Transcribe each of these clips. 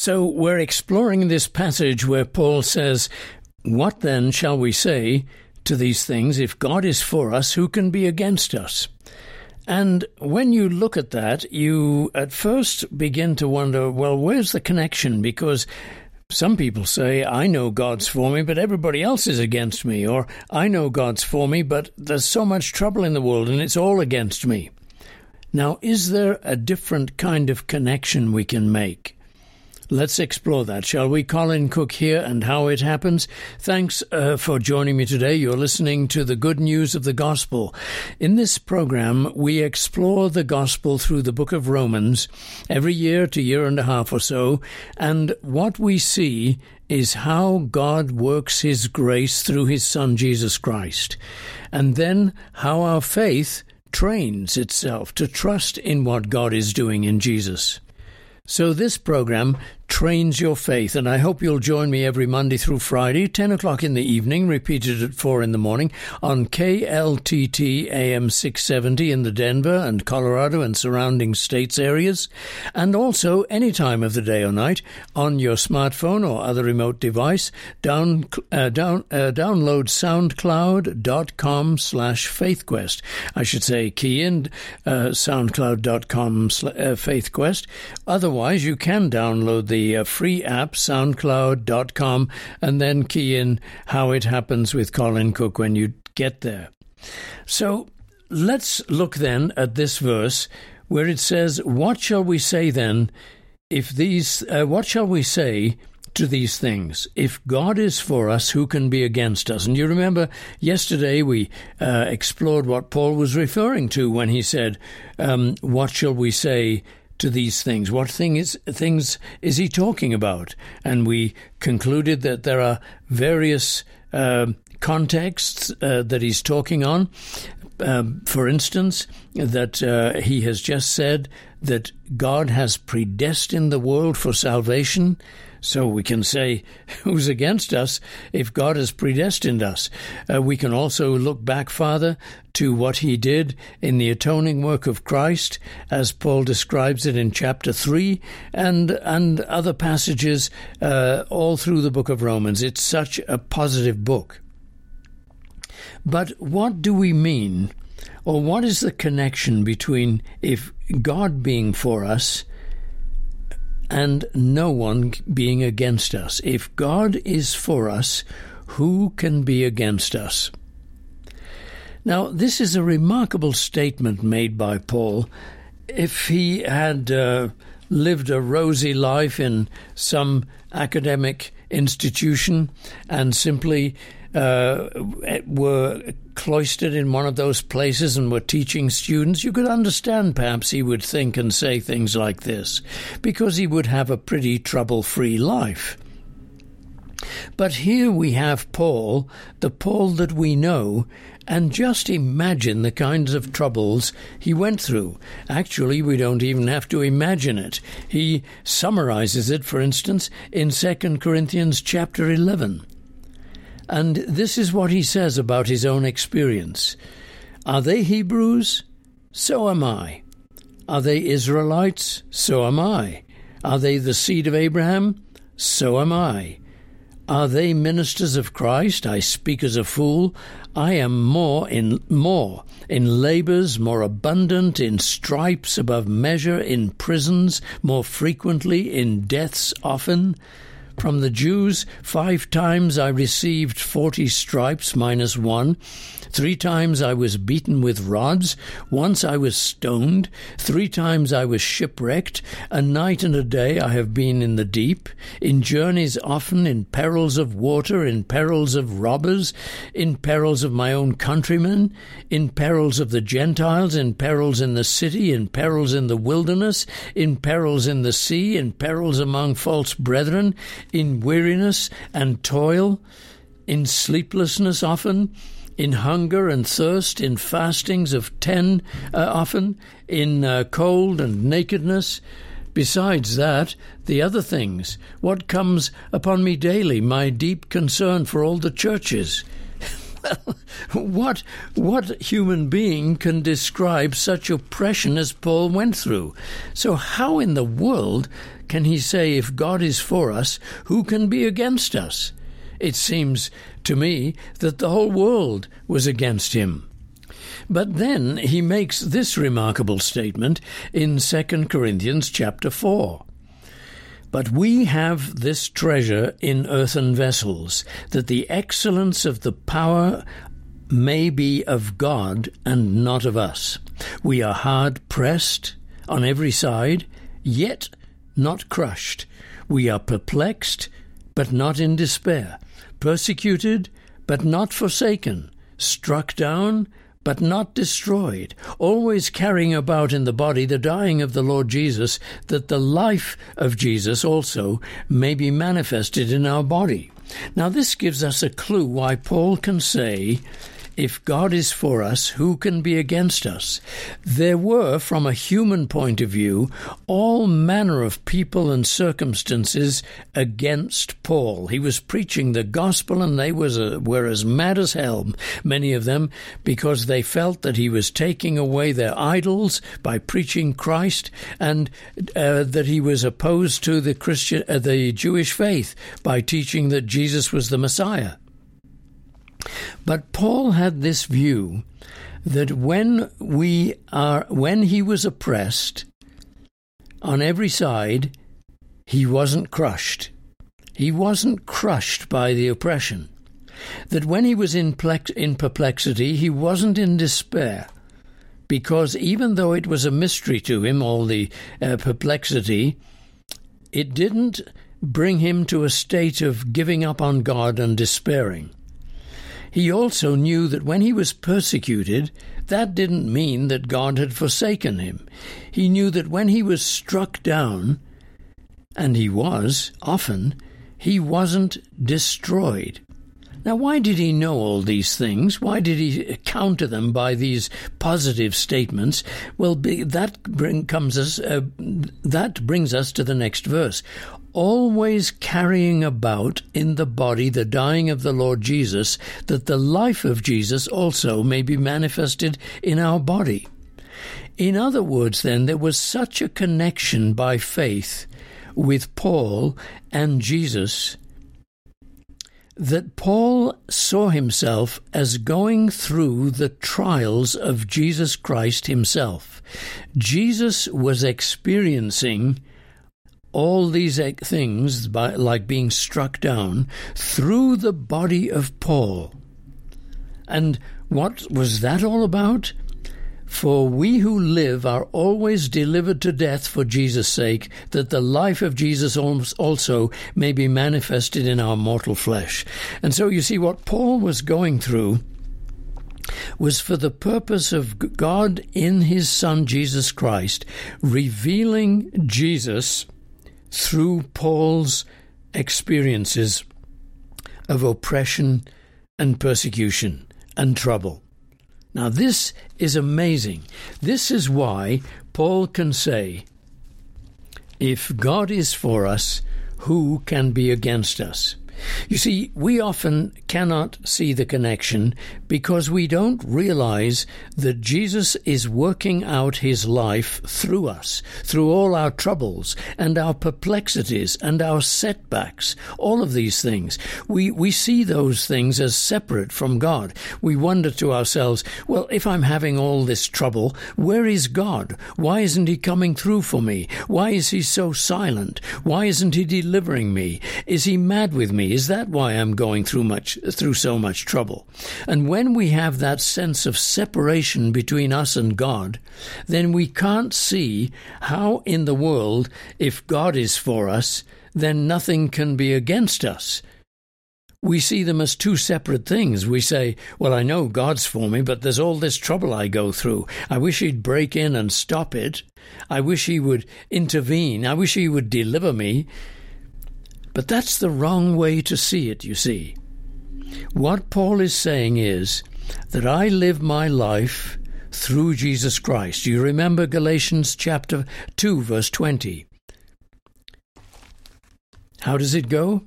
So we're exploring this passage where Paul says, What then shall we say to these things? If God is for us, who can be against us? And when you look at that, you at first begin to wonder, well, where's the connection? Because some people say, I know God's for me, but everybody else is against me. Or I know God's for me, but there's so much trouble in the world and it's all against me. Now, is there a different kind of connection we can make? Let's explore that, shall we? Colin Cook here and how it happens. Thanks uh, for joining me today. You're listening to the good news of the gospel. In this program, we explore the gospel through the book of Romans every year to year and a half or so, and what we see is how God works His grace through His Son Jesus Christ, and then how our faith trains itself to trust in what God is doing in Jesus. So, this program trains your faith, and I hope you'll join me every Monday through Friday, 10 o'clock in the evening, repeated at 4 in the morning, on KLTT AM 670 in the Denver and Colorado and surrounding states areas, and also any time of the day or night on your smartphone or other remote device. Down, uh, down, uh, download soundcloud.com slash faithquest. I should say key in uh, soundcloud.com slash uh, faithquest. Otherwise, you can download the the uh, free app, soundcloud.com, and then key in how it happens with Colin Cook when you get there. So let's look then at this verse where it says, What shall we say then if these, uh, what shall we say? to these things. If God is for us, who can be against us? And you remember yesterday we uh, explored what Paul was referring to when he said, um, What shall we say to these things? What thing is, things is he talking about? And we concluded that there are various uh, contexts uh, that he's talking on. Um, for instance, that uh, he has just said that God has predestined the world for salvation. So we can say, who's against us if God has predestined us? Uh, we can also look back, Father, to what he did in the atoning work of Christ, as Paul describes it in chapter 3, and, and other passages uh, all through the book of Romans. It's such a positive book. But what do we mean, or what is the connection between if God being for us and no one being against us. If God is for us, who can be against us? Now, this is a remarkable statement made by Paul. If he had uh, lived a rosy life in some academic institution and simply uh, were cloistered in one of those places and were teaching students, you could understand perhaps he would think and say things like this, because he would have a pretty trouble free life. But here we have Paul, the Paul that we know, and just imagine the kinds of troubles he went through. Actually, we don't even have to imagine it. He summarizes it, for instance, in 2 Corinthians chapter 11. And this is what he says about his own experience. Are they Hebrews? So am I. Are they Israelites? So am I. Are they the seed of Abraham? So am I. Are they ministers of Christ? I speak as a fool. I am more in more in labors more abundant, in stripes above measure, in prisons more frequently, in deaths often. From the Jews, five times I received forty stripes minus one. Three times I was beaten with rods. Once I was stoned. Three times I was shipwrecked. A night and a day I have been in the deep. In journeys often, in perils of water, in perils of robbers, in perils of my own countrymen, in perils of the Gentiles, in perils in the city, in perils in the wilderness, in perils in the sea, in perils among false brethren, in weariness and toil, in sleeplessness often, in hunger and thirst, in fastings of ten uh, often, in uh, cold and nakedness. Besides that, the other things, what comes upon me daily, my deep concern for all the churches. Well, what what human being can describe such oppression as Paul went through? So how in the world can he say if God is for us, who can be against us? It seems to me that the whole world was against him. But then he makes this remarkable statement in 2 Corinthians chapter 4. But we have this treasure in earthen vessels, that the excellence of the power may be of God and not of us. We are hard pressed on every side, yet not crushed. We are perplexed, but not in despair, persecuted, but not forsaken, struck down, but not destroyed, always carrying about in the body the dying of the Lord Jesus, that the life of Jesus also may be manifested in our body. Now, this gives us a clue why Paul can say, if God is for us, who can be against us? There were, from a human point of view, all manner of people and circumstances against Paul. He was preaching the gospel and they was a, were as mad as hell, many of them, because they felt that he was taking away their idols by preaching Christ and uh, that he was opposed to the Christian, uh, the Jewish faith by teaching that Jesus was the Messiah. But Paul had this view that when we are when he was oppressed on every side, he wasn't crushed. He wasn't crushed by the oppression. That when he was in, plex- in perplexity, he wasn't in despair. Because even though it was a mystery to him, all the uh, perplexity, it didn't bring him to a state of giving up on God and despairing. He also knew that when he was persecuted, that didn't mean that God had forsaken him. He knew that when he was struck down, and he was often, he wasn't destroyed. Now, why did he know all these things? Why did he counter them by these positive statements? Well, that bring, comes us, uh, that brings us to the next verse always carrying about in the body the dying of the Lord Jesus, that the life of Jesus also may be manifested in our body. In other words, then, there was such a connection by faith with Paul and Jesus that Paul saw himself as going through the trials of Jesus Christ himself. Jesus was experiencing all these things, by, like being struck down, through the body of Paul. And what was that all about? For we who live are always delivered to death for Jesus' sake, that the life of Jesus also may be manifested in our mortal flesh. And so you see, what Paul was going through was for the purpose of God in his Son Jesus Christ, revealing Jesus through Paul's experiences of oppression and persecution and trouble. Now, this is amazing. This is why Paul can say, If God is for us, who can be against us? You see, we often cannot see the connection because we don't realize that Jesus is working out his life through us, through all our troubles and our perplexities and our setbacks, all of these things. We, we see those things as separate from God. We wonder to ourselves, well, if I'm having all this trouble, where is God? Why isn't he coming through for me? Why is he so silent? Why isn't he delivering me? Is he mad with me? Is that why I'm going through much through so much trouble? And when we have that sense of separation between us and God, then we can't see how in the world, if God is for us, then nothing can be against us. We see them as two separate things. We say, Well, I know God's for me, but there's all this trouble I go through. I wish He'd break in and stop it. I wish He would intervene. I wish He would deliver me. But that's the wrong way to see it, you see. What Paul is saying is that I live my life through Jesus Christ. You remember Galatians chapter 2, verse 20. How does it go?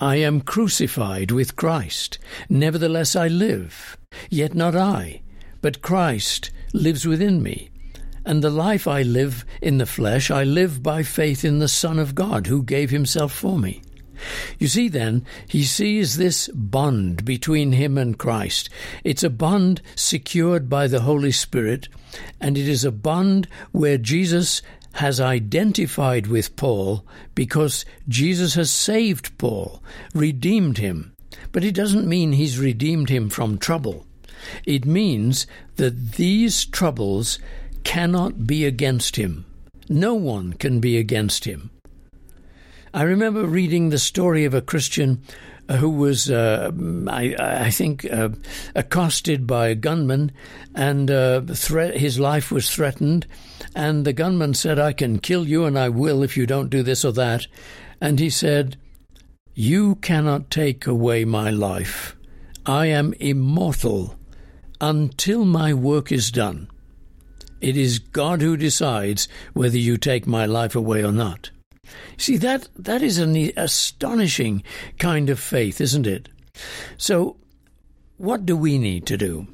I am crucified with Christ. Nevertheless I live, yet not I, but Christ lives within me. And the life I live in the flesh, I live by faith in the Son of God, who gave himself for me. You see, then, he sees this bond between him and Christ. It's a bond secured by the Holy Spirit, and it is a bond where Jesus has identified with Paul because Jesus has saved Paul, redeemed him. But it doesn't mean he's redeemed him from trouble. It means that these troubles cannot be against him. No one can be against him. I remember reading the story of a Christian who was, uh, I, I, think, uh, accosted by a gunman, and uh, threat, his life was threatened. And the gunman said, I can kill you, and I will if you don't do this or that. And he said, You cannot take away my life. I am immortal until my work is done. It is God who decides whether you take my life away or not. See, that, that is an astonishing kind of faith, isn't it? So, what do we need to do?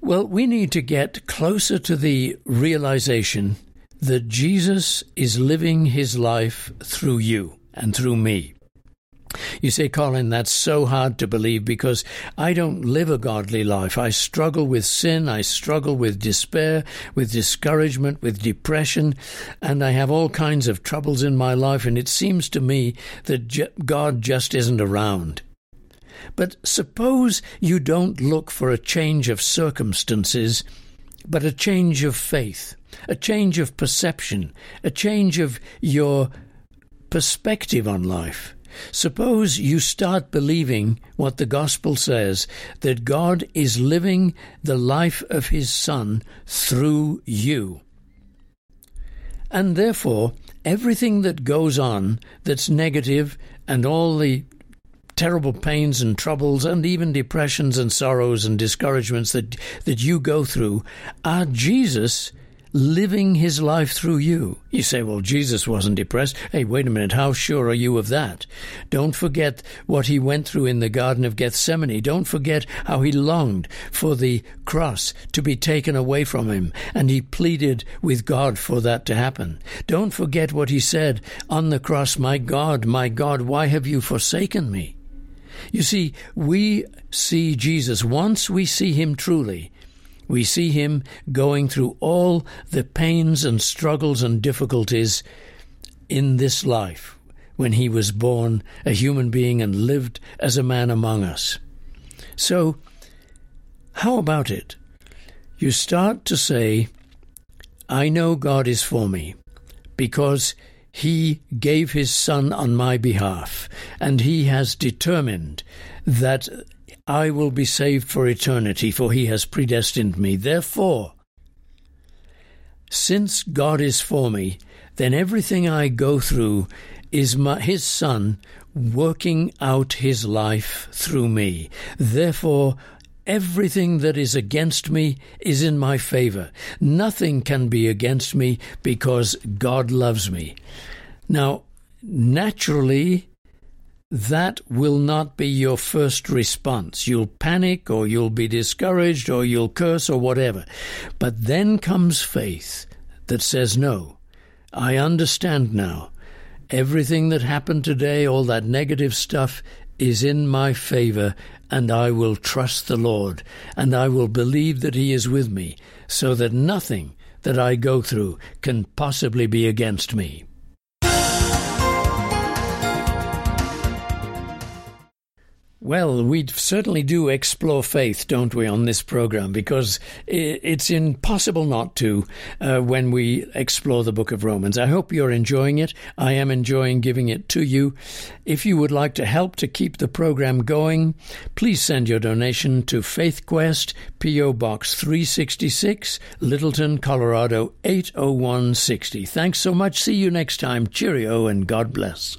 Well, we need to get closer to the realization that Jesus is living his life through you and through me. You say, Colin, that's so hard to believe because I don't live a godly life. I struggle with sin, I struggle with despair, with discouragement, with depression, and I have all kinds of troubles in my life, and it seems to me that God just isn't around. But suppose you don't look for a change of circumstances, but a change of faith, a change of perception, a change of your perspective on life. Suppose you start believing what the gospel says that God is living the life of his Son through you. And therefore, everything that goes on that's negative and all the terrible pains and troubles and even depressions and sorrows and discouragements that, that you go through are Jesus living his life through you. You say, well, Jesus wasn't depressed. Hey, wait a minute. How sure are you of that? Don't forget what he went through in the Garden of Gethsemane. Don't forget how he longed for the cross to be taken away from him, and he pleaded with God for that to happen. Don't forget what he said on the cross, My God, my God, why have you forsaken me? You see, we see Jesus, once we see him truly, we see him going through all the pains and struggles and difficulties in this life when he was born a human being and lived as a man among us. So, how about it? You start to say, I know God is for me because he gave his Son on my behalf, and he has determined that I will be saved for eternity, for he has predestined me. Therefore, since God is for me, then everything I go through is my, his Son working out his life through me. Therefore, everything that is against me is in my favor. Nothing can be against me because God loves me. Now, naturally, that will not be your first response. You'll panic or you'll be discouraged or you'll curse or whatever. But then comes faith that says, No, I understand now. Everything that happened today, all that negative stuff, is in my favor, and I will trust the Lord, and I will believe that He is with me, so that nothing that I go through can possibly be against me. Well, we certainly do explore faith, don't we, on this program? Because it's impossible not to uh, when we explore the book of Romans. I hope you're enjoying it. I am enjoying giving it to you. If you would like to help to keep the program going, please send your donation to Faith Quest, P.O. Box 366, Littleton, Colorado 80160. Thanks so much. See you next time. Cheerio and God bless.